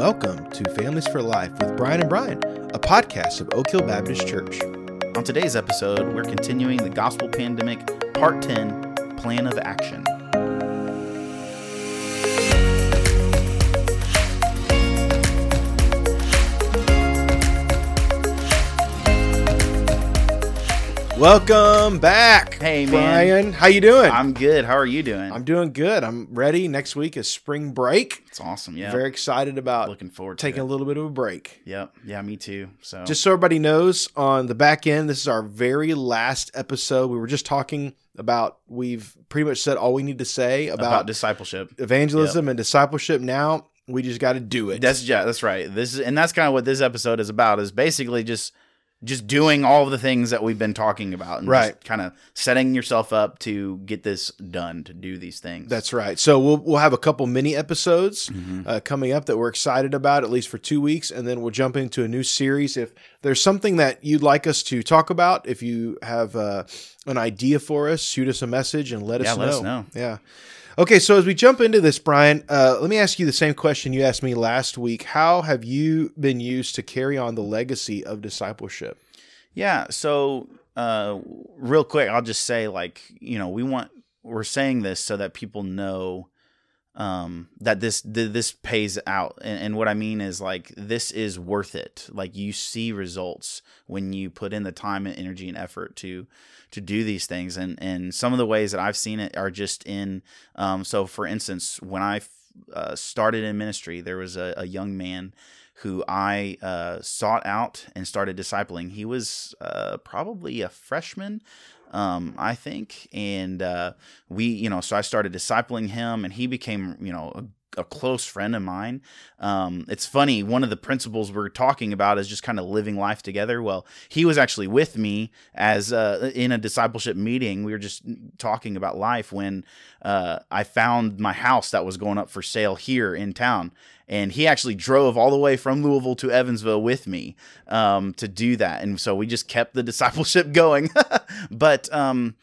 Welcome to Families for Life with Brian and Brian, a podcast of Oak Hill Baptist Church. On today's episode, we're continuing the Gospel Pandemic Part 10 Plan of Action. Welcome back. Hey, man. Brian. How you doing? I'm good. How are you doing? I'm doing good. I'm ready. Next week is spring break. it's awesome. Yeah. Very excited about looking forward to taking a little bit of a break. Yep. Yeah, me too. So Just so everybody knows, on the back end, this is our very last episode. We were just talking about, we've pretty much said all we need to say about, about, discipleship. evangelism and discipleship. Now we just got to do it. That's yeah, that's right. This is and that's kind of what this episode is about is basically just just doing all of the things that we've been talking about and Right. kind of setting yourself up to get this done to do these things. That's right. So we'll we'll have a couple mini episodes Mhm. uh, coming up that we're excited about, at least for two weeks, and then we'll jump into a new series. If there's something that you'd like us to talk about, if you have uh, an idea for us, shoot us a message and let us Yeah, know. let us know. Yeah. Okay, so as we jump into this, Brian, uh, let me ask you the same question you asked me last week. How have you been used to carry on the legacy of discipleship? Yeah. So, uh, real quick, I'll just say, like, you know, we want we're saying this so that people know um, that this th- this pays out, and, and what I mean is like this is worth it. Like you see results when you put in the time and energy and effort to to do these things, and and some of the ways that I've seen it are just in. Um, so, for instance, when I uh, started in ministry, there was a, a young man who I uh, sought out and started discipling. He was uh, probably a freshman, um, I think, and uh, we, you know, so I started discipling him, and he became, you know, a, close friend of mine. Um, it's funny. One of the principles we're talking about is just kind of living life together. Well, he was actually with me as uh, in a discipleship meeting. We were just talking about life when uh, I found my house that was going up for sale here in town and he actually drove all the way from Louisville to Evansville with me um, to do that, and so we just kept the discipleship going. but um,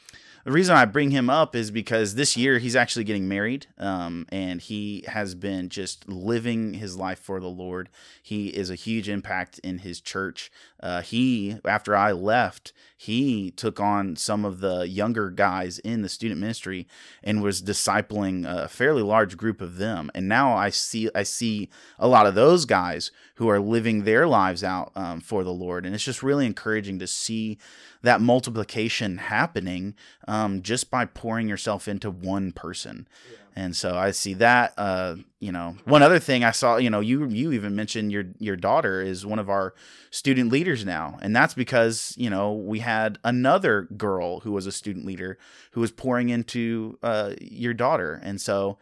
the reason I bring him up is because this year he's actually getting married, um, and he has been just living his life for the Lord. He is a huge impact in his church. Uh, he, after I left, he took on some of the younger guys in the student ministry and was discipling a fairly large group of them. And now I see I see a lot of those guys who are living their lives out um, for the Lord, and it's just really encouraging to see that multiplication happening um, just by pouring yourself into one person. And so I see that. Uh, you know, one other thing I saw. You know, you you even mentioned your your daughter is one of our student leaders now, and that's because you know we had another girl who was a student leader who was pouring into uh, your daughter, and so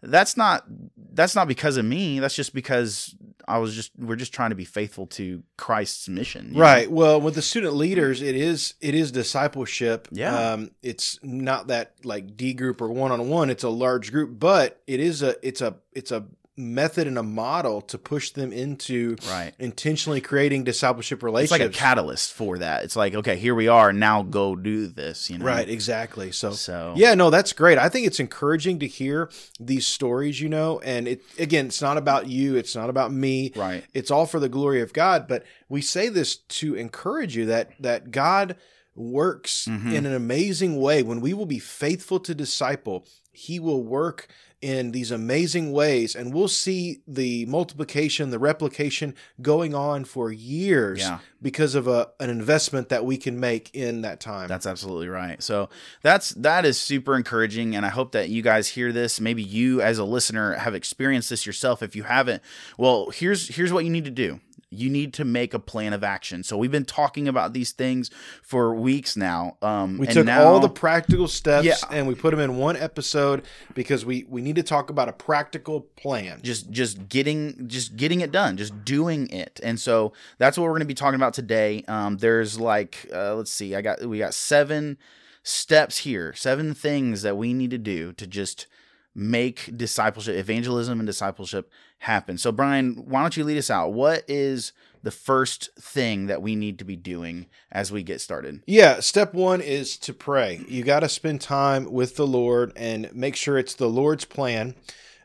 that's not that's not because of me. That's just because I was just we're just trying to be faithful to Christ's mission. you know? Right. Well, with the student leaders, it is it is discipleship. Yeah. Um, it's not that like D group or one on one. It's a large group, but it is a it's a it's a method and a model to push them into Right. intentionally creating discipleship relationships. It's like a catalyst for that. It's like, okay, here we are. Now go do this. You know. Right. Exactly. So. So Yeah, no, that's great. I think it's encouraging to hear these stories, you know, and it again, it's not about you, it's not about me. Right. It's all for the glory of God, but we say this to encourage you that that God works Mhm. in an amazing way when we will be faithful to disciple. He will work in these amazing ways and we'll see the multiplication, the replication going on for years Yeah. because of a an investment that we can make in that time. That's absolutely right. So that's that is super encouraging, and I hope that you guys hear this. Maybe you, as a listener, have experienced this yourself. If you haven't, well, here's here's what you need to do. You need to make a plan of action. So we've been talking about these things for weeks now. Um, We took now- all the practical steps Yeah. and we put them in one episode because we we need to talk about a practical plan. just just getting just getting it done just doing it and so that's what we're going to be talking about today um there's like uh, let's see i got we got seven steps here seven things that we need to do to just make discipleship evangelism and discipleship happen so brian why don't you lead us out what is the first thing that we need to be doing as we get started Yeah, step one is to pray. You got to spend time with the Lord and make sure it's the Lord's plan.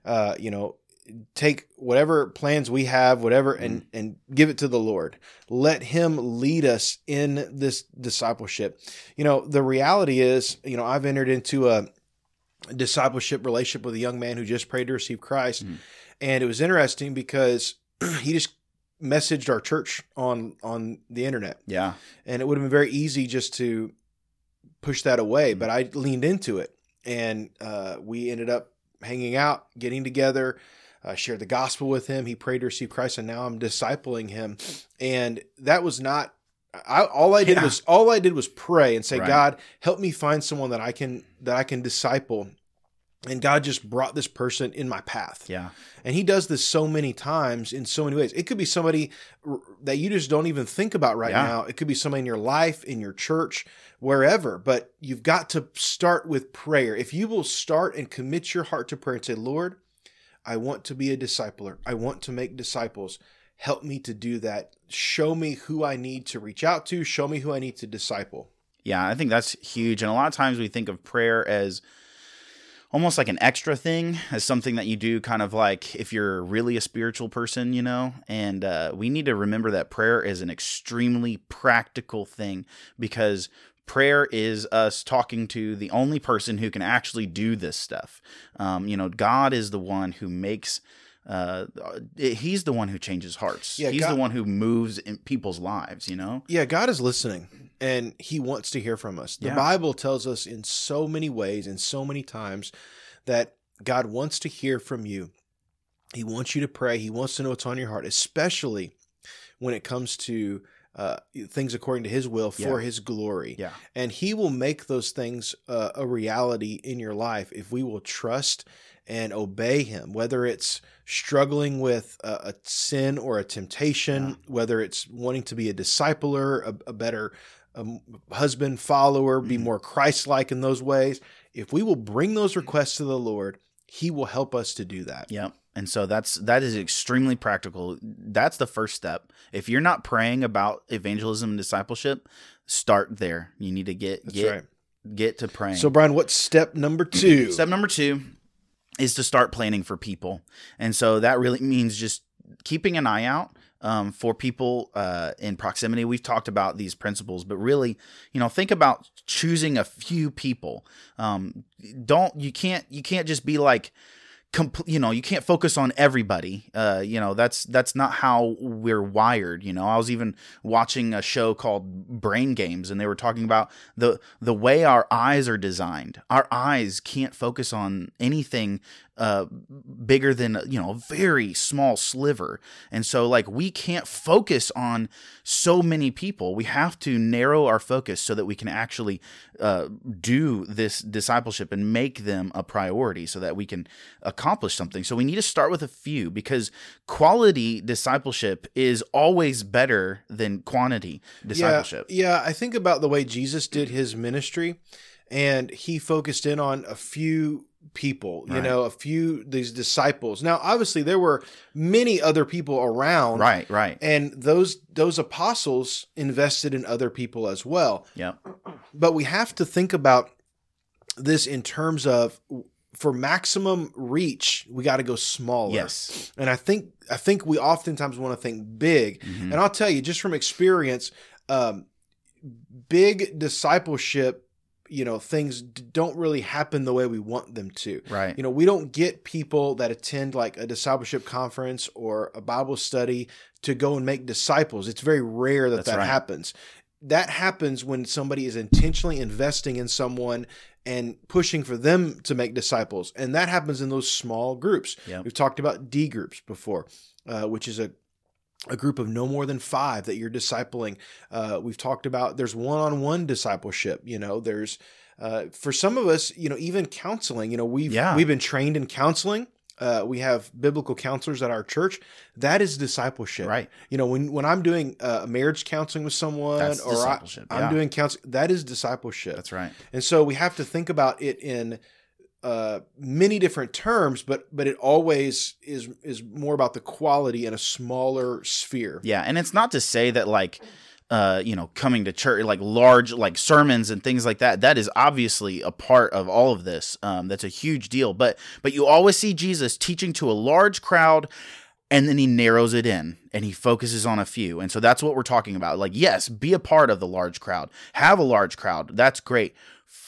Uh, you know, take whatever plans we have, whatever, and and give it to the Lord. Let Him lead us in this discipleship. You know, the reality is, you know, I've entered into a discipleship relationship with a young man who just prayed to receive Christ, Mhm. and it was interesting because he just messaged our church on on the internet Yeah. and it would have been very easy just to push that away Mm. but i leaned into it and uh, we ended up hanging out getting together uh, shared the gospel with him he prayed to receive christ and now i'm discipling him and that was not I, all i did Yeah. was all i did was pray and say Right. god help me find someone that i can that i can disciple and god just brought this person in my path Yeah. and he does this so many times in so many ways. It could be somebody r- that you just don't even think about right Yeah. now. It could be somebody in your life, in your church, wherever. But you've got to start with prayer. If you will start and commit your heart to prayer and say, Lord, I want to be a discipler. I want to make disciples. Help me to do that. Show me who I need to reach out to. Show me who I need to disciple. Yeah, I think that's huge. And a lot of times we think of prayer as almost like an extra thing, as something that you do kind of like if you're really a spiritual person, you know? And uh, we need to remember that prayer is an extremely practical thing because prayer is us talking to the only person who can actually do this stuff. Um, you know, God is the one who makes. Uh, he's the one who changes hearts. Yeah, he's God- the one who moves in people's lives. You know. Yeah, God is listening and he wants to hear from us. The Yeah. Bible tells us in so many ways and so many times that God wants to hear from you. He wants you to pray. He wants to know what's on your heart, especially when it comes to uh, things according to his will for Yeah. his glory. Yeah. And he will make those things uh, a reality in your life if we will trust and obey him, whether it's struggling with a, a sin or a temptation, Yeah. whether it's wanting to be a discipler, a, a better um, husband, follower, be Mhm. more Christ like in those ways. If we will bring those requests to the Lord, he will help us to do that. Yep. And so that's that is extremely practical. That's the first step. If you're not praying about evangelism and discipleship, start there. You need to get That's get right. get to praying. So, Brian, what's step number two? Step number two is to start planning for people. And so that really means just keeping an eye out um, for people uh, in proximity. We've talked about these principles, but really, you know, think about choosing a few people. Um, don't you can't you can't just be like compl- you know you can't focus on everybody uh you know that's that's not how we're wired you know. I was even watching a show called brain games and they were talking about the the way our eyes are designed. Our eyes can't focus on anything uh bigger than you know a very small sliver. And so like we can't focus on so many people. We have to narrow our focus so that we can actually uh, do this discipleship and make them a priority so that we can accomplish something. So we need to start with a few because quality discipleship is always better than quantity discipleship. Yeah, yeah, I think about the way Jesus did his ministry, and he focused in on a few people, you Right. know, a few these disciples. Now, obviously, there were many other people around, right right And those those apostles invested in other people as well. yeah But we have to think about this in terms of for maximum reach, we got to go smaller. yes And I think I think we oftentimes want to think big. Mhm. And I'll tell you, just from experience, um, big discipleship, you know, things d- don't really happen the way we want them to. right You know, we don't get people that attend like a discipleship conference or a Bible study to go and make disciples. It's very rare that That's that right. happens. That happens when somebody is intentionally investing in someone and pushing for them to make disciples. And that happens in those small groups. Yep. We've talked about D groups before, uh, which is a a group of no more than five that you're discipling. Uh, we've talked about there's one-on-one discipleship. You know, there's uh, for some of us, you know, even counseling. You know, we've Yeah. we've been trained in counseling. Uh, we have biblical counselors at our church. That is discipleship. right You know, when when I'm doing uh, marriage counseling with someone, That's or I, yeah. doing counseling, that is discipleship. that's right And so we have to think about it in uh, many different terms, but but it always is is more about the quality in a smaller sphere. Yeah, and it's not to say that like uh, you know, coming to church, like large, like sermons and things like that. That is obviously a part of all of this. Um, that's a huge deal. But but you always see Jesus teaching to a large crowd, and then he narrows it in and he focuses on a few. And so that's what we're talking about. Like, yes, be a part of the large crowd, have a large crowd. That's great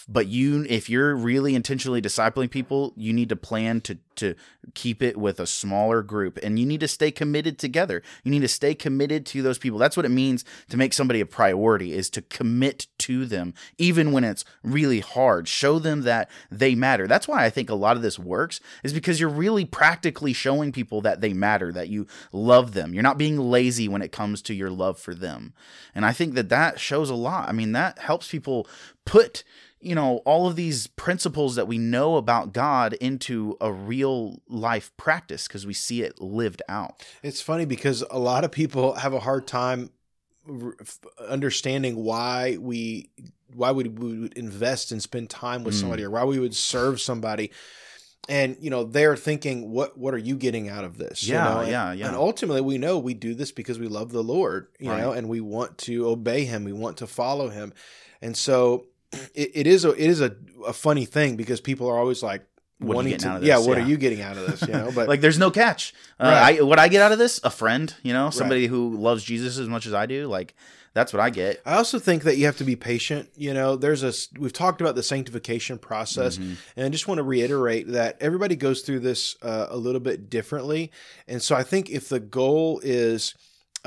but you if you're really intentionally discipling people you need to plan to to keep it with a smaller group and you need to stay committed together. You need to stay committed to those people. That's what it means to make somebody a priority is to commit to them even when it's really hard. Show them that they matter. That's why i think a lot of this works is because you're really practically showing people that they matter that you love them. You're not being lazy when it comes to your love for them. And i think that that shows a lot. I mean that helps people put you know all of these principles that we know about God into a real life practice because we see it lived out. It's funny because a lot of people have a hard time understanding why we why we would invest and spend time with mm. somebody or why we would serve somebody and you know they're thinking what what are you getting out of this yeah you know? and, yeah yeah and ultimately we know we do this because we love the lord you right. know and we want to obey him we want to follow him and so it, it is a it is a, a funny thing because people are always like what are wanting to out of this? yeah what yeah. are you getting out of this you know but like there's no catch uh, right. I, what i get out of this a friend you know somebody right. who loves jesus as much as i do like that's what i get i also think that you have to be patient you know there's a we've talked about the sanctification process mm-hmm. and i just want to reiterate that everybody goes through this uh, a little bit differently and so i think if the goal is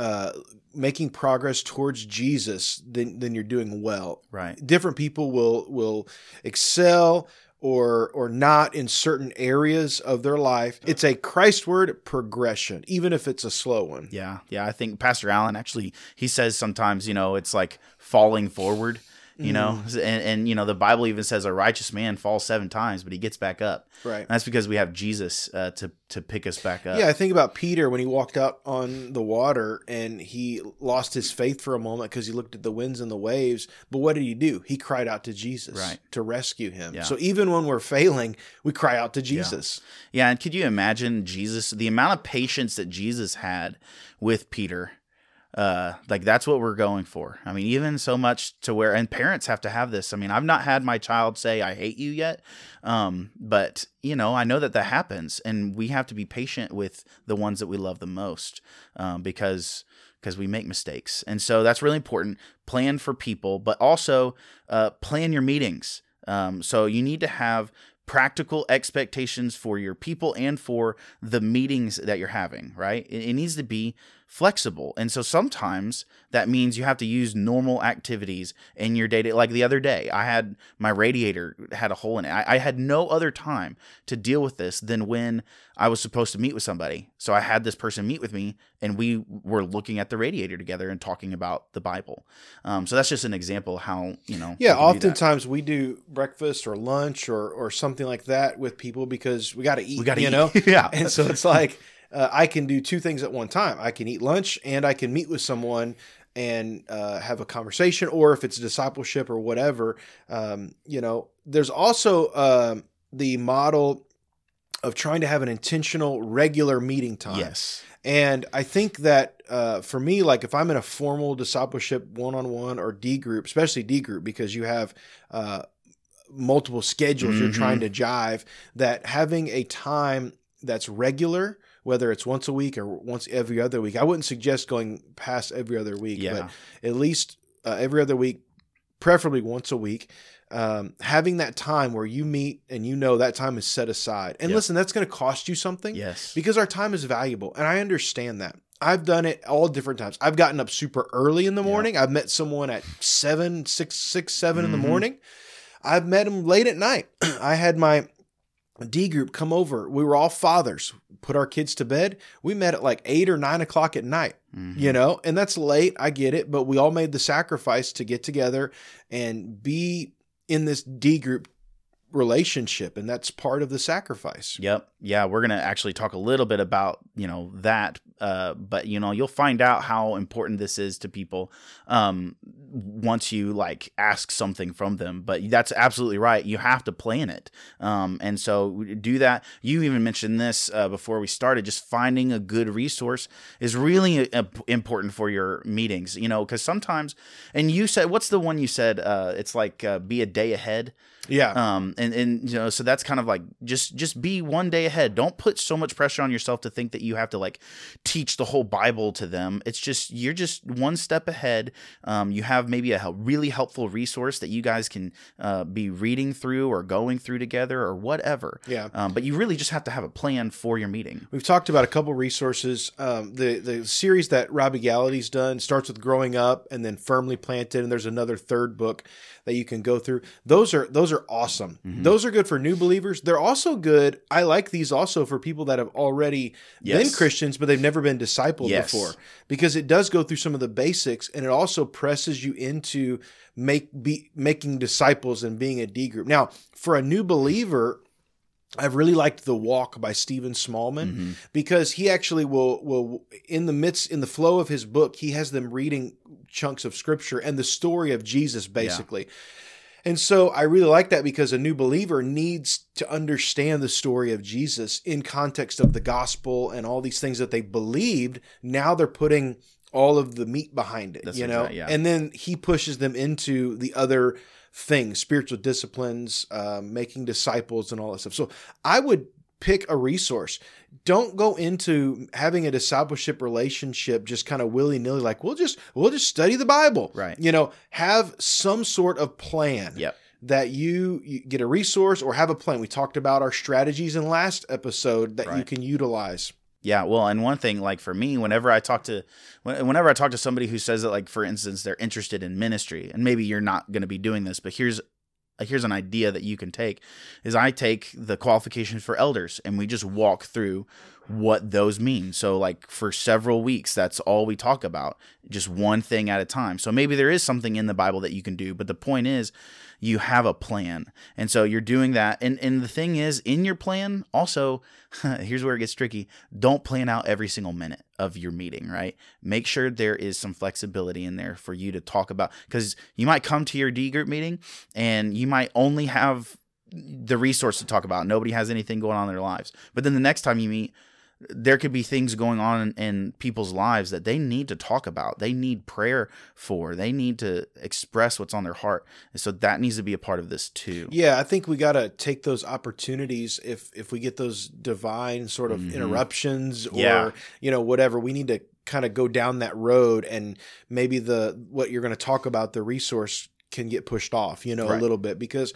uh, making progress towards Jesus, then then you're doing well. Right. Different people will will excel or or not in certain areas of their life. It's a Christward progression, even if it's a slow one. Yeah. Yeah. I think Pastor Allen actually he says sometimes, you know, it's like falling forward you know? Mm. and, and you know the bible even says a righteous man falls seven times but he gets back up. Right. And that's because we have jesus uh, to to pick us back up. Yeah i think about peter when he walked out on the water and he lost his faith for a moment because he looked at the winds and the waves. But what did he do? He cried out to jesus right. to rescue him. Yeah. so even when we're failing we cry out to jesus. Yeah. yeah and could you imagine jesus the amount of patience that jesus had with peter uh like that's what we're going for. I mean even so much to where and parents have to have this. I mean i've not had my child say i hate you yet um but you know i know that that happens and we have to be patient with the ones that we love the most um, because because we make mistakes. And so that's really important. Plan for people but also uh, plan your meetings. Um, so you need to have practical expectations for your people and for the meetings that you're having, right? It, it, needs to be flexible. And so sometimes that means you have to use normal activities in your day to like the other day, I had my radiator had a hole in it. I, I had no other time to deal with this than when I was supposed to meet with somebody. So I had this person meet with me and we were looking at the radiator together and talking about the Bible. Um, so that's just an example how, you know. Yeah, oftentimes we do breakfast or lunch or, or something like that with people because we got to eat, we gotta you eat. know? yeah. And so it's like, uh, I can do two things at one time. I can eat lunch and I can meet with someone and uh, have a conversation, or if it's discipleship or whatever, um, you know, there's also um, the model of trying to have an intentional, regular meeting time. Yes. And I think that uh, for me, like if I'm in a formal discipleship one on one or D group, especially D group, because you have uh, multiple schedules mm-hmm. you're trying to jive, that having a time that's regular, whether it's once a week or once every other week, I wouldn't suggest going past every other week, yeah. but at least uh, every other week, preferably once a week um, having that time where you meet and you know that time is set aside. And yep. listen, that's going to cost you something. Yes. Because our time is valuable. And I understand that. I've done it all different times. I've gotten up super early in the morning. I've met someone at seven, six, six, seven mm-hmm. in the mm-hmm. morning. I've met them late at night. I had my D group come over. We were all fathers, put our kids to bed. We met at like eight or nine o'clock at night, mm-hmm. you know, and that's late. I get it, but we all made the sacrifice to get together and be in this D group relationship and that's part of the sacrifice. Yep. Yeah, we're going to actually talk a little bit about, you know, that uh, but you know you'll find out how important this is to people um, once you like ask something from them. But that's absolutely right. You have to plan it, um, and so do that. You even mentioned this uh, before we started. Just finding a good resource is really uh, important for your meetings. You know, because sometimes, and you said, what's the one you said? Uh, it's like uh, be a day ahead. Yeah. Um, and and you know, so that's kind of like just just be one day ahead. Don't put so much pressure on yourself to think that you have to like teach the whole Bible to them. It's just you're just one step ahead. Um, you have maybe a really helpful resource that you guys can uh, be reading through or going through together or whatever. Yeah. Um, but you really just have to have a plan for your meeting. We've talked about a couple resources. Um, the the series that Robby Gallaty's done starts with growing up and then firmly planted, and there's another third book that you can go through. Those are those are awesome. Mm-hmm. Those are good for new believers. They're also good. I like these also for people that have already yes. been Christians but they've never been discipled yes. before because it does go through some of the basics and it also presses you into make be making disciples and being a D group. Now, for a new believer, I've really liked The Walk by Stephen Smallman mm-hmm. because he actually will will in the midst in the flow of his book he has them reading chunks of scripture and the story of Jesus basically. Yeah. And so I really like that because a new believer needs to understand the story of Jesus in context of the gospel and all these things that they believed. Now they're putting all of the meat behind it, That's you know? yeah. And then he pushes them into the other things, spiritual disciplines, uh, making disciples, and all that stuff. So I would pick a resource. Don't go into having a discipleship relationship just kind of willy nilly, like we'll just we'll just study the Bible, right? You know, have some sort of plan. Yep. That you, you get a resource or have a plan. We talked about our strategies in last episode that right. you can utilize. Yeah, well, and one thing, like for me, whenever I talk to, whenever I talk to somebody who says that, like for instance, they're interested in ministry, and maybe you're not going to be doing this, but here's here's an idea that you can take is I take the qualifications for elders and we just walk through what those mean. So like for several weeks that's all we talk about, just one thing at a time. So maybe there is something in the Bible that you can do, but the point is you have a plan. And so you're doing that. And and the thing is, in your plan, also, here's where it gets tricky. Don't plan out every single minute of your meeting, right? Make sure there is some flexibility in there for you to talk about because you might come to your D group meeting and you might only have the resource to talk about. Nobody has anything going on in their lives. But then the next time you meet, there could be things going on in, in, people's lives that they need to talk about. They need prayer for. They need to express what's on their heart. And so that needs to be a part of this too. Yeah, I think we got to take those opportunities if if we get those divine sort of mm-hmm. interruptions or yeah. you know whatever, we need to kind of go down that road and maybe the what you're going to talk about the resource can get pushed off, you know, right. a little bit because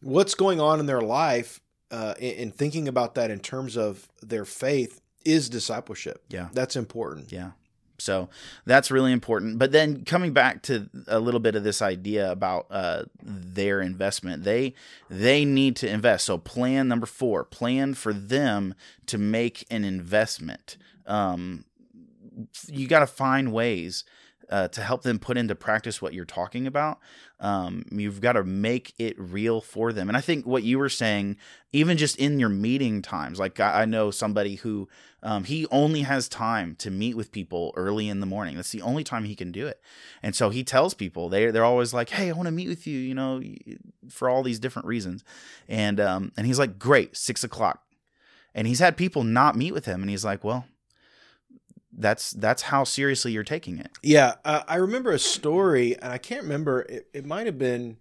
what's going on in their life uh, in, thinking about that in terms of their faith is discipleship. Yeah. That's important. Yeah. So that's really important. But then coming back to a little bit of this idea about uh, their investment, they they need to invest. So plan number four, plan for them to make an investment. Um, you got to find ways uh, to help them put into practice what you're talking about. Um, you've got to make it real for them. And I think what you were saying, even just in your meeting times, like I, I know somebody who um, he only has time to meet with people early in the morning. That's the only time he can do it. And so he tells people they they're always like, "Hey, I want to meet with you," you know, for all these different reasons. And um, and he's like, "Great, six o'clock." And he's had people not meet with him, and he's like, "Well, that's that's how seriously you're taking it. Yeah, uh, I remember a story, and I can't remember. It, it might have been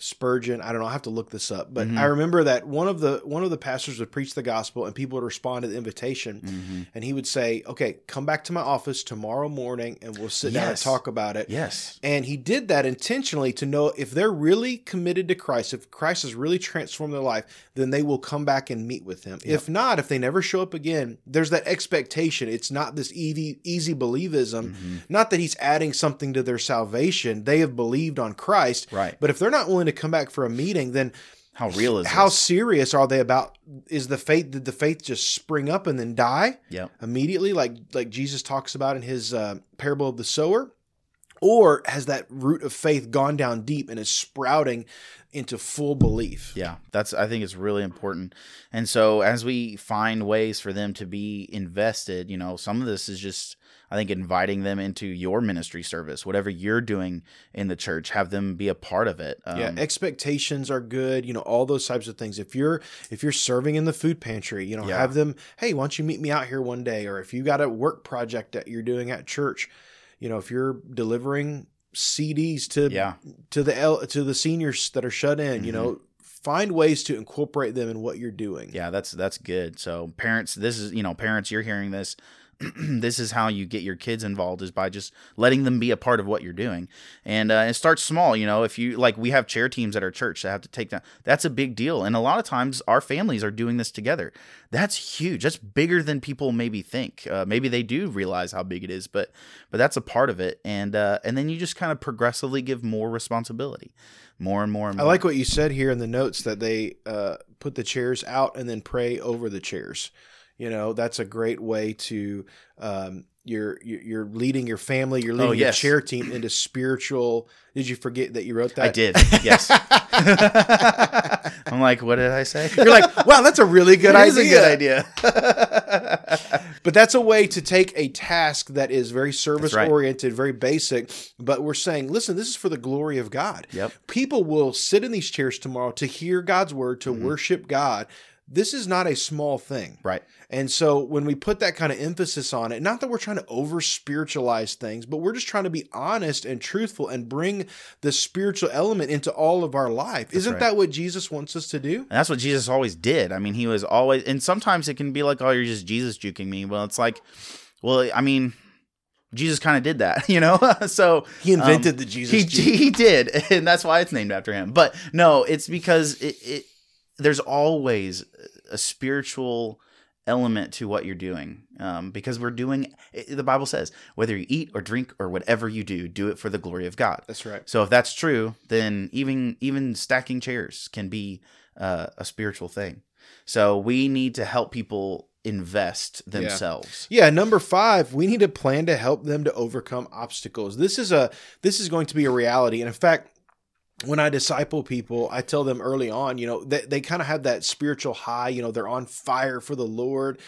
Spurgeon. I don't know. I have to look this up, but mm-hmm. I remember that one of the one of the pastors would preach the gospel, and people would respond to the invitation, mm-hmm. and he would say, "Okay, come back to my office tomorrow morning, and we'll sit yes. down and talk about it." Yes, and he did that intentionally to know if they're really committed to Christ, if Christ has really transformed their life, then they will come back and meet with Him. Yep. If not, if they never show up again, there's that expectation. It's not this easy easy believism. Mm-hmm. Not that He's adding something to their salvation; they have believed on Christ, right? But if they're not willing to come back for a meeting, then how real is how this? serious are they about is the faith did the faith just spring up and then die yeah immediately like like jesus talks about in his uh, parable of the sower Or has that root of faith gone down deep and is sprouting into full belief? Yeah, that's I think it's really important. And so as we find ways for them to be invested, you know, some of this is just I think inviting them into your ministry service, whatever you're doing in the church, have them be a part of it. Um, yeah, expectations are good. You know, all those types of things. If you're if you're serving in the food pantry, you know, yeah. have them. Hey, why don't you meet me out here one day? Or if you got a work project that you're doing at church, you know, if you're delivering CDs to yeah. to the L, to the seniors that are shut in, mm-hmm. you know, find ways to incorporate them in what you're doing. Yeah, that's that's good. So parents, this is you know, parents, you're hearing this. this is how you get your kids involved is by just letting them be a part of what you're doing. And uh, it starts small you know if you like we have chair teams at our church that have to take that that's a big deal. And a lot of times our families are doing this together. That's huge. That's bigger than people maybe think. Uh, maybe they do realize how big it is but but that's a part of it. And uh, and then you just kind of progressively give more responsibility more and more and more. I like what you said here in the notes that they uh, put the chairs out and then pray over the chairs. You know, that's a great way to um, you're you're leading your family, you're leading oh, yes. your chair team into spiritual. Did you forget that you wrote that? I did. Yes. I'm like, what did I say? You're like, wow, that's a really good it idea. a good idea. but that's a way to take a task that is very service oriented, right. very basic. But we're saying, listen, this is for the glory of God. Yep. People will sit in these chairs tomorrow to hear God's word, to mm-hmm. worship God this is not a small thing. Right. And so when we put that kind of emphasis on it, not that we're trying to over spiritualize things, but we're just trying to be honest and truthful and bring the spiritual element into all of our life. That's Isn't right. that what Jesus wants us to do? And that's what Jesus always did. I mean, he was always, and sometimes it can be like, oh, you're just Jesus juking me. Well, it's like, well, I mean, Jesus kind of did that, you know. so he invented um, the Jesus. He, he did, and that's why it's named after him. But no, it's because it, it there's always a spiritual element to what you're doing um, because we're doing the bible says whether you eat or drink or whatever you do do it for the glory of god that's right so if that's true then even even stacking chairs can be uh, a spiritual thing so we need to help people invest themselves. Yeah. yeah, number 5, we need to plan to help them to overcome obstacles. This is a this is going to be a reality. And in fact, when I disciple people, I tell them early on, you know, they, they kind of have that spiritual high, you know, they're on fire for the Lord.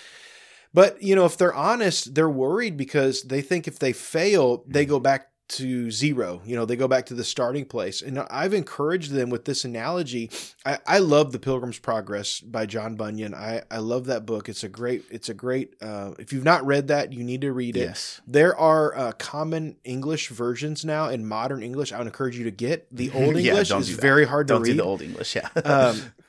But, you know, if they're honest, they're worried because they think if they fail, they mm-hmm. go back to zero. You know, they go back to the starting place. And I've encouraged them with this analogy. I, I love The Pilgrim's Progress by John Bunyan. I, I love that book. It's a great, it's a great, uh, if you've not read that, you need to read it. Yes. There are uh, common English versions now in modern English. I would encourage you to get the old English. yeah, is very hard don't to read. the old English, yeah. um,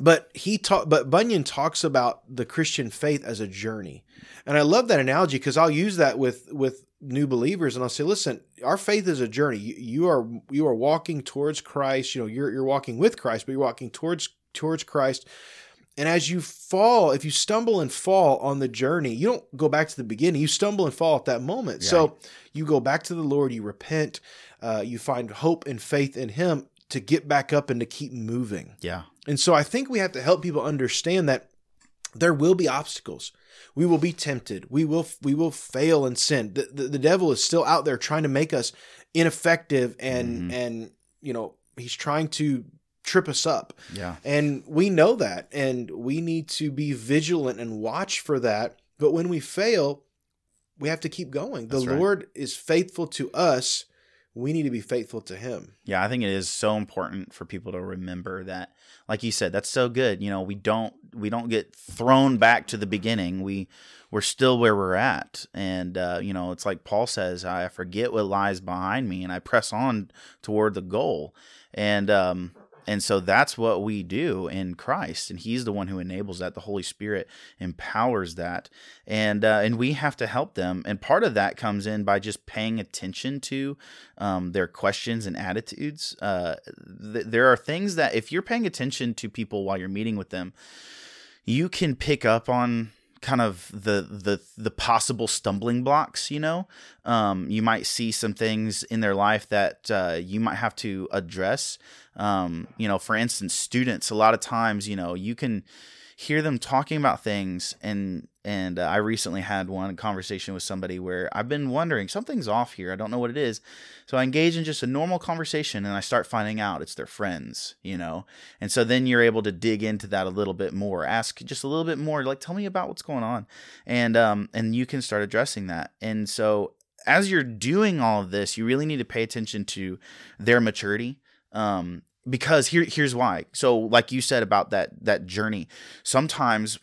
but he taught, but Bunyan talks about the Christian faith as a journey. And I love that analogy because I'll use that with, with new believers and I'll say, listen, our faith is a journey. You, you, are you are walking towards Christ. You know, you're you're walking with Christ, but you're walking towards towards Christ. And as you fall, if you stumble and fall on the journey, you don't go back to the beginning. You stumble and fall at that moment. Yeah. So you go back to the Lord, you repent, uh, you find hope and faith in Him to get back up and to keep moving. Yeah. And so I think we have to help people understand that there will be obstacles. We will be tempted. We will we will fail and sin. The, the, the devil is still out there trying to make us ineffective and mm-hmm. and you know he's trying to trip us up. Yeah. And we know that and we need to be vigilant and watch for that. But when we fail we have to keep going. The right. lord is faithful to us we need to be faithful to him. Yeah, I think it is so important for people to remember that like you said that's so good. You know, we don't we don't get thrown back to the beginning. We we're still where we're at. And uh, you know, it's like Paul says, I forget what lies behind me and I press on toward the goal. And um and so that's what we do in Christ, and He's the one who enables that. The Holy Spirit empowers that, and uh, and we have to help them. And part of that comes in by just paying attention to um, their questions and attitudes. Uh, th- there are things that if you're paying attention to people while you're meeting with them, you can pick up on kind of the the the possible stumbling blocks you know? Um, you might see some things in their life that uh, you might have to address. Um, you know for instance students a lot of times you know you can hear them talking about things and and uh, I recently had one conversation with somebody where I've been wondering something's off here. I don't know what it is. So I engage in just a normal conversation and I start finding out it's their friends, you know. And so then you're able to dig into that a little bit more, ask just a little bit more, like tell me about what's going on, and um and you can start addressing that. And so as you're doing all of this, you really need to pay attention to their maturity. Um, because here here's why. So like you said about that that journey, sometimes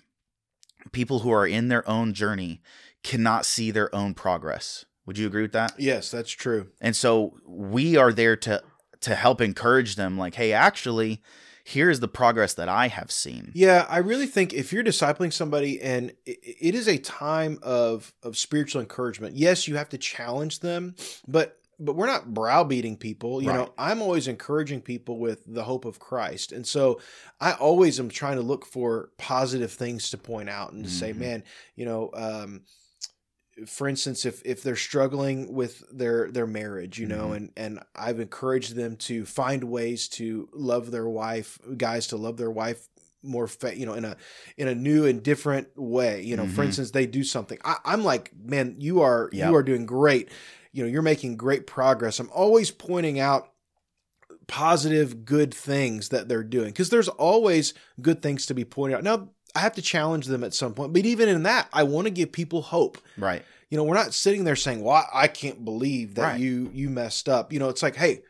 people who are in their own journey cannot see their own progress. Would you agree with that? Yes, that's true. And so we are there to to help encourage them like, "Hey, actually, here's the progress that I have seen." Yeah, I really think if you're discipling somebody and it is a time of of spiritual encouragement. Yes, you have to challenge them, but but we're not browbeating people. You right. know, I'm always encouraging people with the hope of Christ. And so I always am trying to look for positive things to point out and to mm-hmm. say, man, you know, um, for instance, if if they're struggling with their their marriage, you know, mm-hmm. and and I've encouraged them to find ways to love their wife, guys to love their wife more fa- you know in a in a new and different way you know mm-hmm. for instance they do something I, am like man you are yep. you are doing great you know you're making great progress. I'm always pointing out positive good things that they're doing because there's always good things to be pointed out. Now i have to challenge them at some point but even in that i want to give people hope. Right. You know we're not sitting there saying well i can't believe that right. you you messed up. You know it's like hey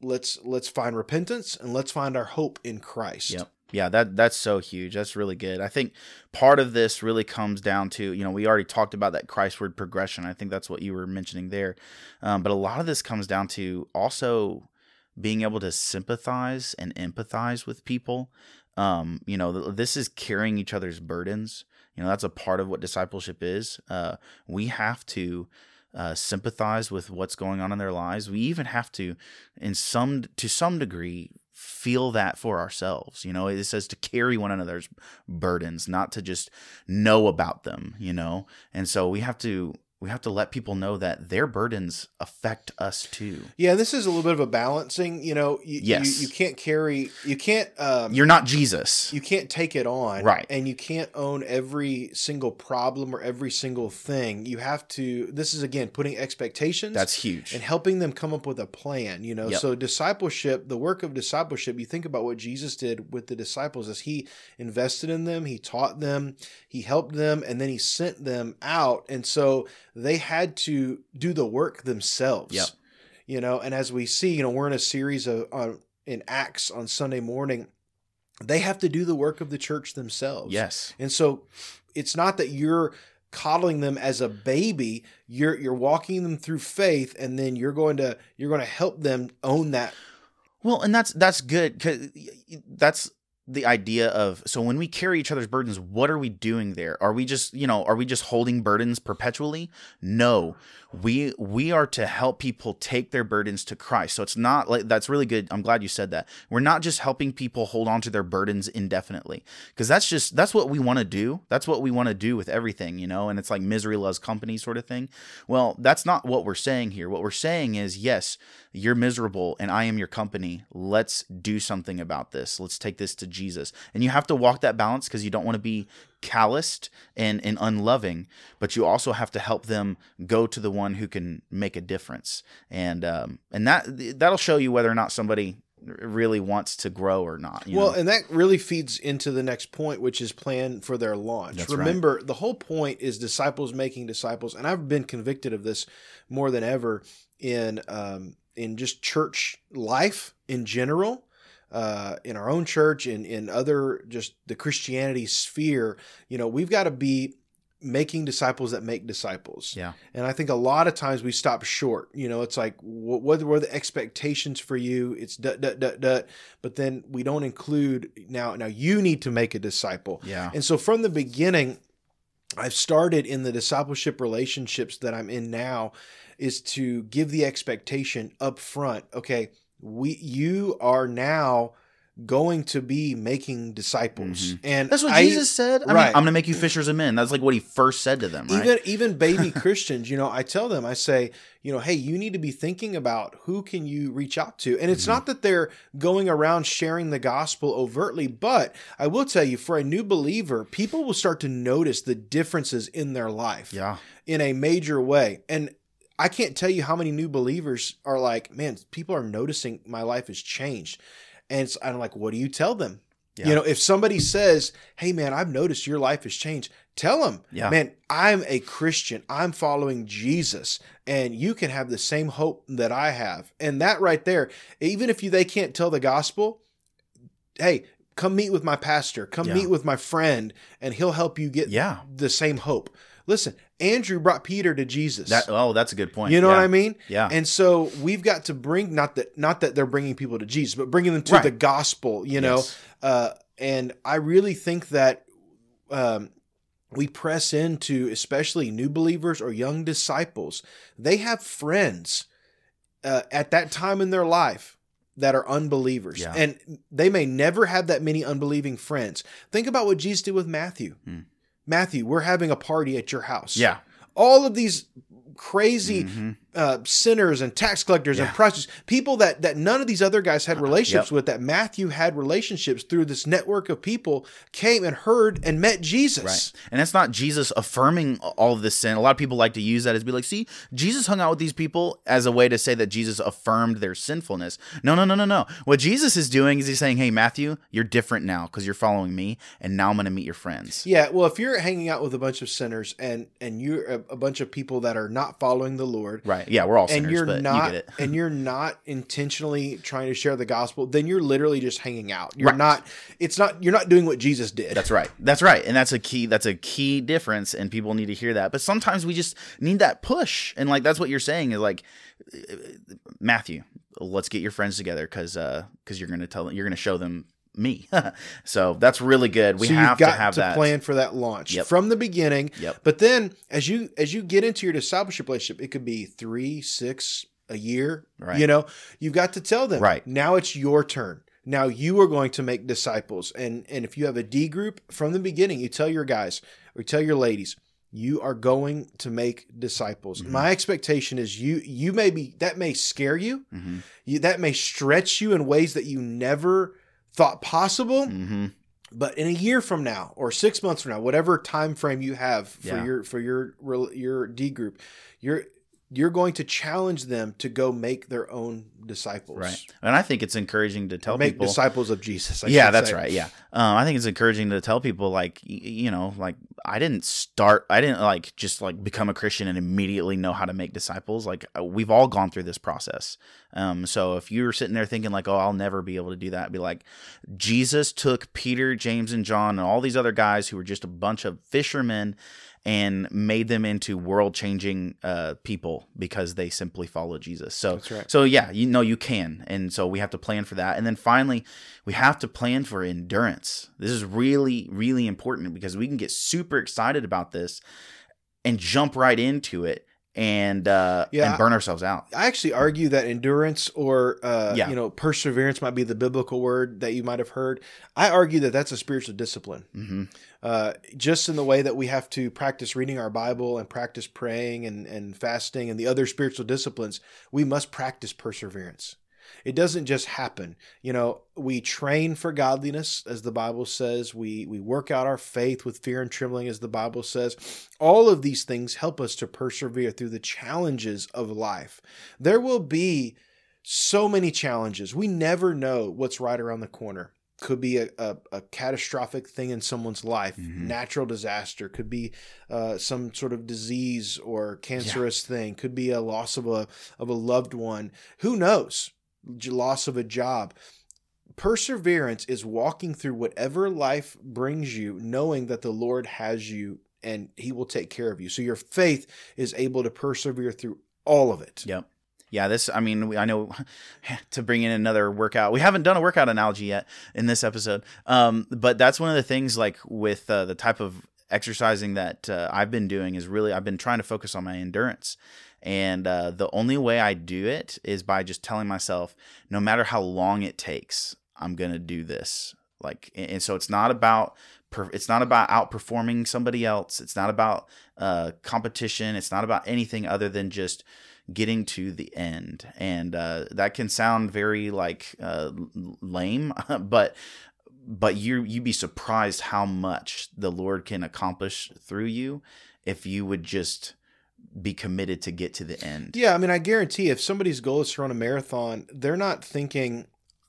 let's let's find repentance and let's find our hope in christ. Yep yeah, that that's so huge. That's really good. I think part of this really comes down to you know we already talked about that Christward progression. I think that's what you were mentioning there, um, but a lot of this comes down to also being able to sympathize and empathize with people. Um, you know, this is carrying each other's burdens. You know, that's a part of what discipleship is. Uh, we have to uh, sympathize with what's going on in their lives. We even have to, in some to some degree, feel that for ourselves. You know, it says to carry one another's burdens, not to just know about them, you know? And so we have to we have to let people know that their burdens affect us too. Yeah, this is a little bit of a balancing. You know, you, yes. you, you can't carry, you can't. Um, You're not Jesus. You can't take it on, right? And you can't own every single problem or every single thing. You have to. This is again putting expectations. That's huge, and helping them come up with a plan. You know, yep. so discipleship, the work of discipleship. You think about what Jesus did with the disciples as he invested in them, he taught them, he helped them, and then he sent them out. And so they had to do the work themselves. Yep. You know, and as we see, you know, we're in a series of uh, in Acts on Sunday morning. They have to do the work of the church themselves. Yes. And so it's not that you're coddling them as a baby you're you're walking them through faith and then you're going to you're going to help them own that well and that's that's good cuz that's the idea of so when we carry each other's burdens what are we doing there? Are we just you know are we just holding burdens perpetually? No we we are to help people take their burdens to christ. So it's not like that's really good. I'm glad you said that. We're not just helping people hold on to their burdens indefinitely because that's just that's what we want to do. That's what we want to do with everything you know and it's like misery loves company sort of thing. Well that's not what we're saying here. What we're saying is yes you're miserable and i am your company. Let's do something about this. Let's take this to jesus. And you have to walk that balance because you don't want to be calloused and, and unloving, but you also have to help them go to the one who can make a difference. And um, and that that'll show you whether or not somebody really wants to grow or not. well, know? and that really feeds into the next point, which is plan for their launch. That's Remember, right. the whole point is disciples making disciples, and I've been convicted of this more than ever in um, in just church life in general uh, in our own church and in other just the Christianity sphere, you know, we've got to be making disciples that make disciples. Yeah. And I think a lot of times we stop short. You know, it's like, what, what were the expectations for you? It's dut, dut, dut, dut. But then we don't include now, now you need to make a disciple. Yeah. And so from the beginning, I've started in the discipleship relationships that I'm in now is to give the expectation up front. Okay we you are now going to be making disciples. And That's what I- Jesus said. I mean, right. I'm going to make you fishers of men. That's like what he first said to them, right? even even baby christians you know i tell them i say you know hey you need to be thinking about who can you reach out to and it's Mm-hmm. not that they're going around sharing the gospel overtly but i will tell you for a new believer people will start to notice the differences in their life yeah. in a major way and i can't tell you how many new believers are like man people are noticing my life has changed and it's, i'm like what do you tell them Yeah. you know if somebody says hey man i've noticed your life has changed tell them Yeah. man i'm a christian i'm following jesus and you can have the same hope that i have and that right there even if you they can't tell the gospel hey come meet with my pastor come Yeah. meet with my friend and he'll help you get Yeah. the same hope listen andrew brought peter to jesus That oh, that's a good point. you know yeah. what i mean Yeah. and so we've got to bring not that not that they're bringing people to jesus but bringing them to Right. the gospel you know Yes. uh, and i really think that um, we press into especially new believers or young disciples they have friends uh, at that time in their life that are unbelievers Yeah. and they may never have that many unbelieving friends think about what jesus did with matthew Hmm. Matthew we're having a party at your house Yeah. all of these crazy Mhm. Uh, sinners and tax collectors and prostitutes, people that that none of these other guys had relationships Yep. with, that Matthew had relationships through this network of people, came and heard and met Jesus. Right. And that's not Jesus affirming all of this sin. A lot of people like to use that as be like, see, Jesus hung out with these people as a way to say that Jesus affirmed their sinfulness. No, no, no, no, no. What Jesus is doing is he's saying, hey, Matthew, you're different now because you're following me, and now I'm going to meet your friends. Yeah, well, if you're hanging out with a bunch of sinners and and you're a, a bunch of people that are not following the Lord, Right. Yeah, we're all and you're but you not get it. and you're not intentionally trying to share the gospel, then you're literally just hanging out. You're Right. not. It's not. You're not doing what Jesus did. That's right. That's right. And that's a key that's a key difference and people need to hear that. But sometimes we just need that push. And like that's what you're saying is like Matthew, let's get your friends together cuz uh cuz you're going to tell them you're going to show them me. so that's really good. We so have to have that. plan for that launch Yep. from the beginning. Yep. But then as you as you get into your discipleship relationship, it could be three, six, a year. Right. You know, you've got to tell them. Right. Now it's your turn. Now you are going to make disciples. And and if you have a D group from the beginning, you tell your guys or you tell your ladies, you are going to make disciples. Mhm. My expectation is you you may be that may scare you. Mhm. You that may stretch you in ways that you never thought possible Mhm. but in a year from now or six months from now whatever time frame you have for Yeah. your for your your d group you're you're going to challenge them to go make their own disciples Right. And I think it's encouraging to tell people make people disciples of jesus I yeah, that's say. right. Yeah, um, I think it's encouraging to tell people like you know, like I didn't start, I didn't like just like become a Christian and immediately know how to make disciples. Like uh, we've all gone through this process. Um, so if you're sitting there thinking like, oh, I'll never be able to do that, be like, Jesus took Peter, James, and John and all these other guys who were just a bunch of fishermen and made them into world changing uh, people because they simply followed Jesus. So That's right. so yeah, you know you can, and so we have to plan for that. And then finally, we have to plan for endurance. This is really really important because we can get super excited about this and jump right into it and uh, Yeah, and burn ourselves out. I actually argue that endurance or uh, Yeah. you know perseverance might be the biblical word that you might have heard. I argue that that's a spiritual discipline. hmm uh, just in the way that we have to practice reading our Bible and practice praying and, and fasting and the other spiritual disciplines, we must practice perseverance. It doesn't just happen. You know, we train for godliness, as the Bible says. We we work out our faith with fear and trembling, as the Bible says. All of these things help us to persevere through the challenges of life. There will be so many challenges. We never know what's right around the corner. Could be a, a, a catastrophic thing in someone's life, Mhm. natural disaster, could be uh, some sort of disease or cancerous thing, could be a loss of a of a loved one. Who knows? Loss of a job. Perseverance is walking through whatever life brings you, knowing that the Lord has you and He will take care of you. So your faith is able to persevere through all of it. Yep. Yeah, this. I mean, I know to bring in another workout. We haven't done a workout analogy yet in this episode, um, but that's one of the things. Like with uh, the type of exercising that uh, I've been doing is really I've been trying to focus on my endurance, and uh, the only way I do it is by just telling myself, no matter how long it takes, I'm gonna do this. Like, and so it's not about it's not about outperforming somebody else. It's not about uh, competition. It's not about anything other than just getting to the end. And uh, that can sound very like uh, lame, but but you you'd be surprised how much the Lord can accomplish through you if you would just be committed to get to the end. Yeah, I mean, I guarantee if somebody's goal is to run a marathon, they're not thinking,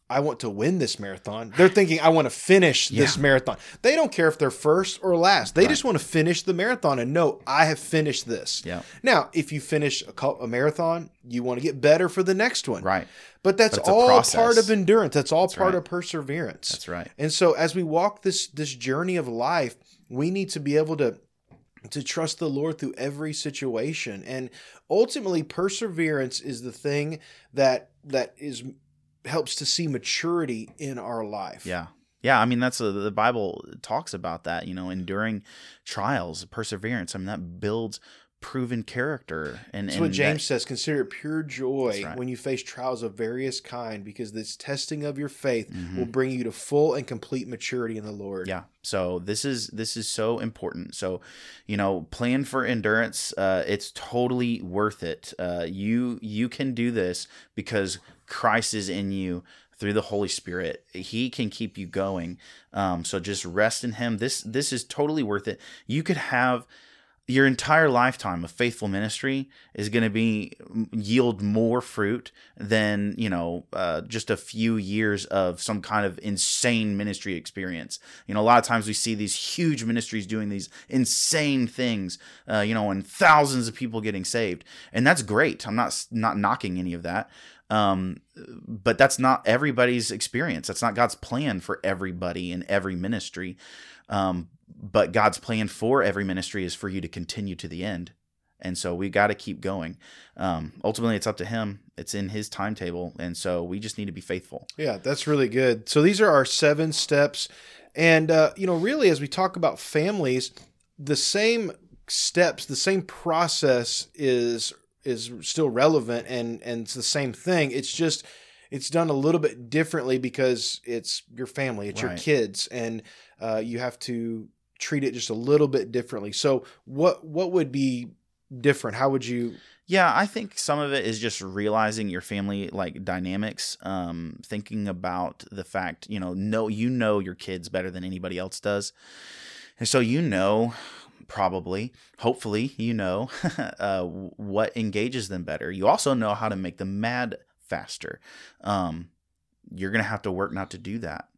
I want to win this marathon. They're thinking, I want to finish this marathon. They don't care if they're first or last. They Right. just want to finish the marathon and know, I have finished this. Yeah. Now, if you finish a, a marathon, you want to get better for the next one. Right. But that's But all part of endurance. That's all part right. of perseverance. That's right. And so as we walk this this journey of life, we need to be able to to trust the Lord through every situation. And ultimately perseverance is the thing that that is helps to see maturity in our life. Yeah. Yeah, I mean that's a, the Bible talks about that, you know, enduring trials, perseverance. I mean that builds proven character and That's and what James that- says. Consider it pure joy right. when you face trials of various kind, because this testing of your faith Mhm. will bring you to full and complete maturity in the Lord. Yeah. So this is this is so important. So, you know, plan for endurance. Uh, it's totally worth it. Uh, you you can do this because Christ is in you through the Holy Spirit. He can keep you going. Um, so just rest in Him. This this is totally worth it. You could have your entire lifetime of faithful ministry is going to be yield more fruit than you know uh, just a few years of some kind of insane ministry experience. You know a lot of times we see these huge ministries doing these insane things uh, you know and thousands of people getting saved and that's great. I'm not not knocking any of that um, but that's not everybody's experience. That's not god's plan for everybody in every ministry um, but God's plan for every ministry is for you to continue to the end. And so we got to keep going. Um, ultimately, it's up to Him. It's in His timetable, and so we just need to be faithful. Yeah, that's really good. So these are our seven steps. And, uh, you know, really, as we talk about families, the same steps, the same process is is still relevant and and it's the same thing. It's just it's done a little bit differently because it's your family, it's your kids, and uh, you have to treat it just a little bit differently. So what what would be different? How would you? Yeah, I think some of it is just realizing your family like dynamics, um, thinking about the fact, you know, no you know your kids better than anybody else does. And so you know probably, hopefully, you know uh, what engages them better. You also know how to make them mad faster. Um, you're going to have to work not to do that.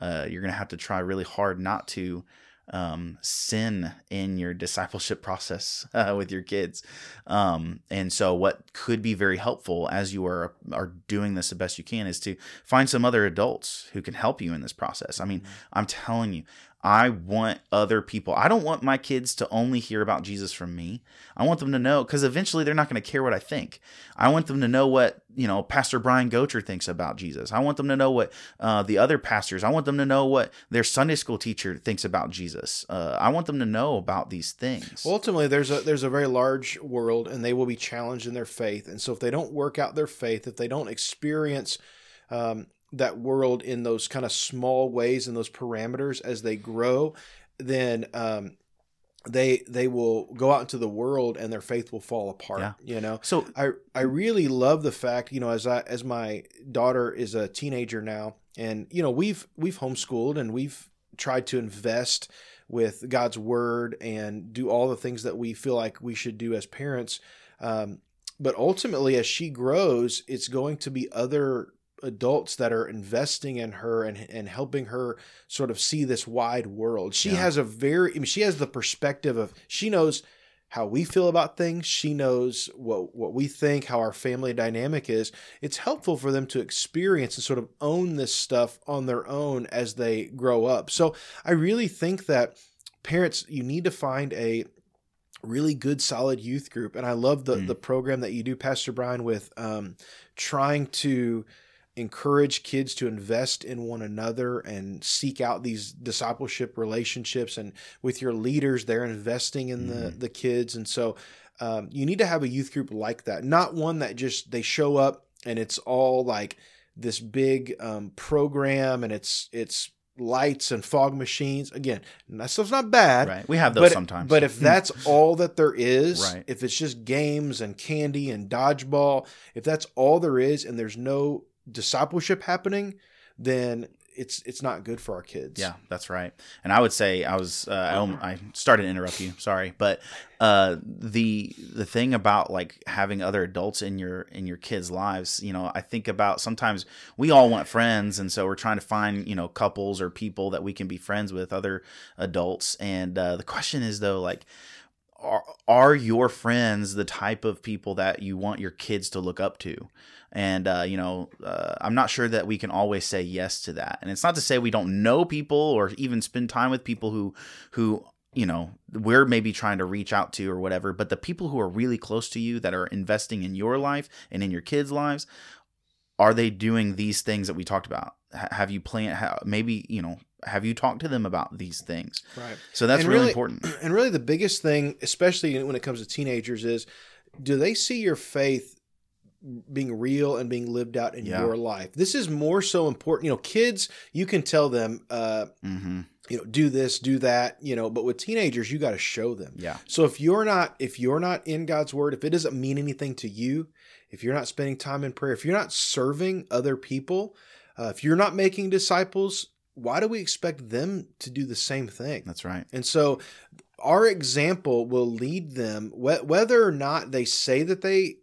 Uh, you're going to have to try really hard not to um, sin in your discipleship process uh, with your kids. Um, and so, what could be very helpful as you are are doing this the best you can is to find some other adults who can help you in this process. I mean, I'm telling you, I want other people. I don't want my kids to only hear about Jesus from me. I want them to know because eventually they're not going to care what I think. I want them to know what you know Pastor Brian Gocher thinks about Jesus. I want them to know what uh, the other pastors. I want them to know what their Sunday school teacher thinks about Jesus. Uh, I want them to know about these things. Ultimately, there's a there's a very large world, and they will be challenged in their faith. And so, if they don't work out their faith, if they don't experience um, that world in those kind of small ways and those parameters as they grow, then um, they they will go out into the world, and their faith will fall apart. Yeah. You know, so I I really love the fact, you know, as I as my daughter is a teenager now, and you know, we've we've homeschooled and we've tried to invest with God's word and do all the things that we feel like we should do as parents. Um, but ultimately, as she grows, it's going to be other adults that are investing in her and and helping her sort of see this wide world. She Yeah. has a very I mean, she has the perspective of she knows how we feel about things. She knows what what we think, how our family dynamic is. It's helpful for them to experience and sort of own this stuff on their own as they grow up. So I really think that parents, you need to find a really good solid youth group and i love the Mm. the program that you do pastor brian with um trying to encourage kids to invest in one another and seek out these discipleship relationships and with your leaders they're investing in the Mhm. the kids and so um, you need to have a youth group like that not one that just they show up and it's all like this big um, program and it's it's lights and fog machines. Again, that stuff's not bad. Right. We have those but, sometimes. But if that's all that there is, Right. if it's just games and candy and dodgeball, if that's all there is and there's no discipleship happening, then it's it's not good for our kids. Yeah, that's right. And I would say I was uh, I, I started to interrupt you. Sorry, but uh, the the thing about like having other adults in your in your kids' lives, you know, I think about sometimes we all want friends, and so we're trying to find you know couples or people that we can be friends with, other adults. And uh, the question is though, like. Are, are your friends the type of people that you want your kids to look up to? And uh, you know uh, i'm not sure that we can always say yes to that. And it's not to say we don't know people or even spend time with people who who you know we're maybe trying to reach out to or whatever but the people who are really close to you that are investing in your life and in your kids lives are they doing these things that we talked about? H- have you planned how, maybe you know have you talked to them about these things? Right. so that's really, really- important. And really, the biggest thing, especially when it comes to teenagers, is do they see your faith being real and being lived out in Yeah. your life? This is more so important. You know, kids, you can tell them, uh, hmm you know, do this, do that. You know, but with teenagers, you got to show them. yeah So if you're not if you're not in God's word, if it doesn't mean anything to you, if you're not spending time in prayer, if you're not serving other people, uh, if you're not making disciples, why do we expect them to do the same thing? that's right And so our example will lead them wh- whether or not they say that they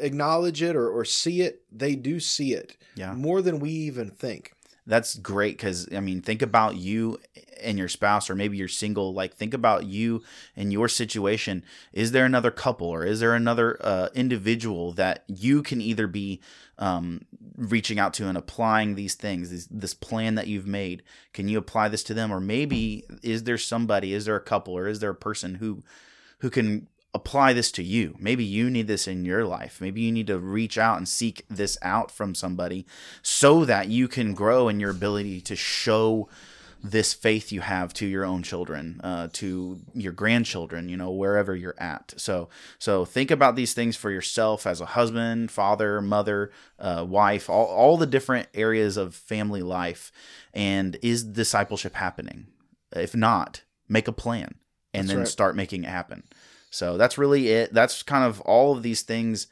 acknowledge it or, or see it, they do see it yeah. more than we even think. that's great because i mean think about you and your spouse or maybe you're single like think about you and your situation. Is there another couple or is there another uh, individual that you can either be um, reaching out to and applying these things this, this plan that you've made? Can you apply this to them? Or maybe is there somebody is there a couple or is there a person who who can apply this to you. Maybe you need this in your life. Maybe you need to reach out and seek this out from somebody so that you can grow in your ability to show this faith you have to your own children, uh, to your grandchildren, you know, wherever you're at. So, so think about these things for yourself as a husband, father, mother, uh, wife, all, all the different areas of family life. And is discipleship happening? If not, make a plan and That's then right. start making it happen. So that's really it. That's kind of all of these things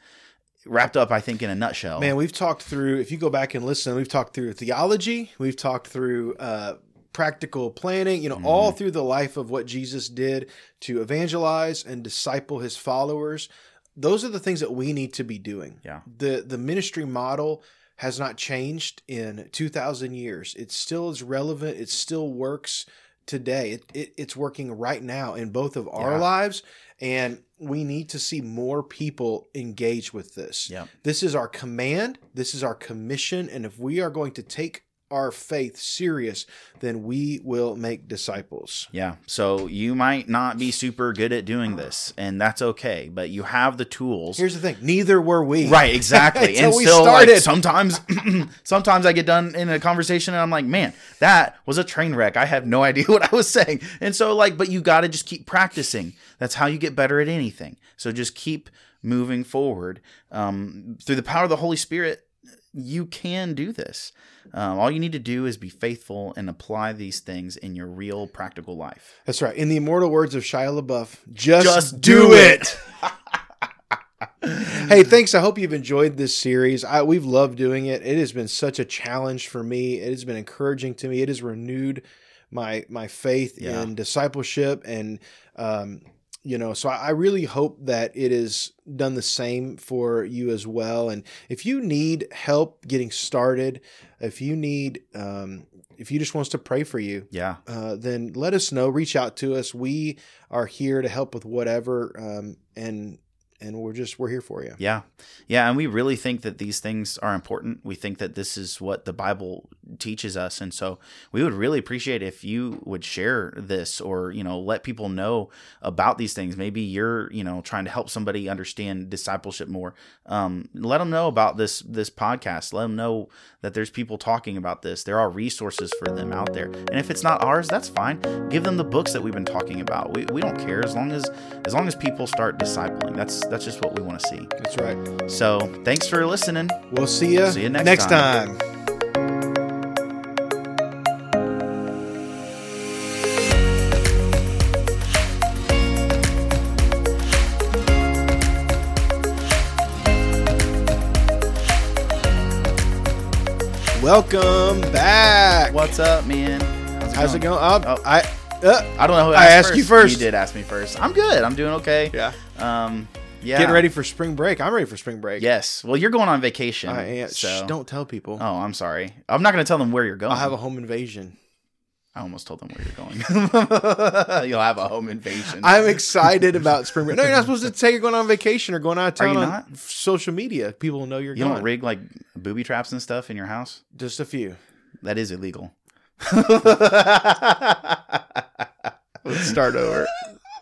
wrapped up, I think, in a nutshell. Man, we've talked through, if you go back and listen, we've talked through theology, we've talked through uh, practical planning, you know, all through the life of what Jesus did to evangelize and disciple his followers. Those are the things that we need to be doing. Yeah. The the ministry model has not changed in 2000 years. It still is relevant, it still works today. It, it it's working right now in both of our Yeah. lives and we need to see more people engage with this. Yeah. This is our command, this is our commission, and if we are going to take our faith serious, then we will make disciples. Yeah. So you might not be super good at doing this, and that's okay, but you have the tools. Here's the thing: neither were we. Right, exactly. And we still, started. like, sometimes, sometimes I get done in a conversation and I'm like, man, that was a train wreck. I have no idea what I was saying. And so, like, but you got to just keep practicing. That's how you get better at anything. So just keep moving forward um, through the power of the Holy Spirit. You can do this. Um, all you need to do is be faithful and apply these things in your real practical life. That's right. In the immortal words of Shia LaBeouf, just, Just do do it. hey, thanks. I hope you've enjoyed this series. I, we've loved doing it. It has been such a challenge for me. It has been encouraging to me. It has renewed my my faith Yeah. in discipleship, and um, you know, so I, really hope that it is done the same for you as well. And if you need help getting started, if you need, um, if you just wants to pray for you, Yeah. uh, then let us know. Reach out to us. We are here to help with whatever, um, and and we're just we're here for you. Yeah. Yeah. And we really think that these things are important. We think that this is what the Bible teaches us. And so we would really appreciate if you would share this or, you know, let people know about these things. Maybe you're, you know, trying to help somebody understand discipleship more. Um, let them know about this this podcast. Let them know that there's people talking about this. There are resources for them out there. And if it's not ours, that's fine. Give them the books that we've been talking about. We, we don't care as long as as long as people start discipling. That's that's just what we want to see. That's right. So thanks for listening. We'll see you, See you next next time. time. Welcome back. What's up, man? How's it going? Oh, Oh. I uh, I don't know who I asked asked you first. first. You did ask me first. I'm good. I'm doing okay. yeah. Um. Yeah. Getting ready for spring break. I'm ready for spring break. Yes. Well, you're going on vacation. I am. So. Shh, don't tell people. Oh, I'm sorry. I'm not going to tell them where you're going. I'll have a home invasion. I almost told them where you're going. You'll have a home invasion. I'm excited about spring break. No, you're not supposed to say you're going on vacation or going out of Are town you on not? social media. People will know you're you going. don't rig like booby traps and stuff in your house. Just a few. That is illegal. Let's start over.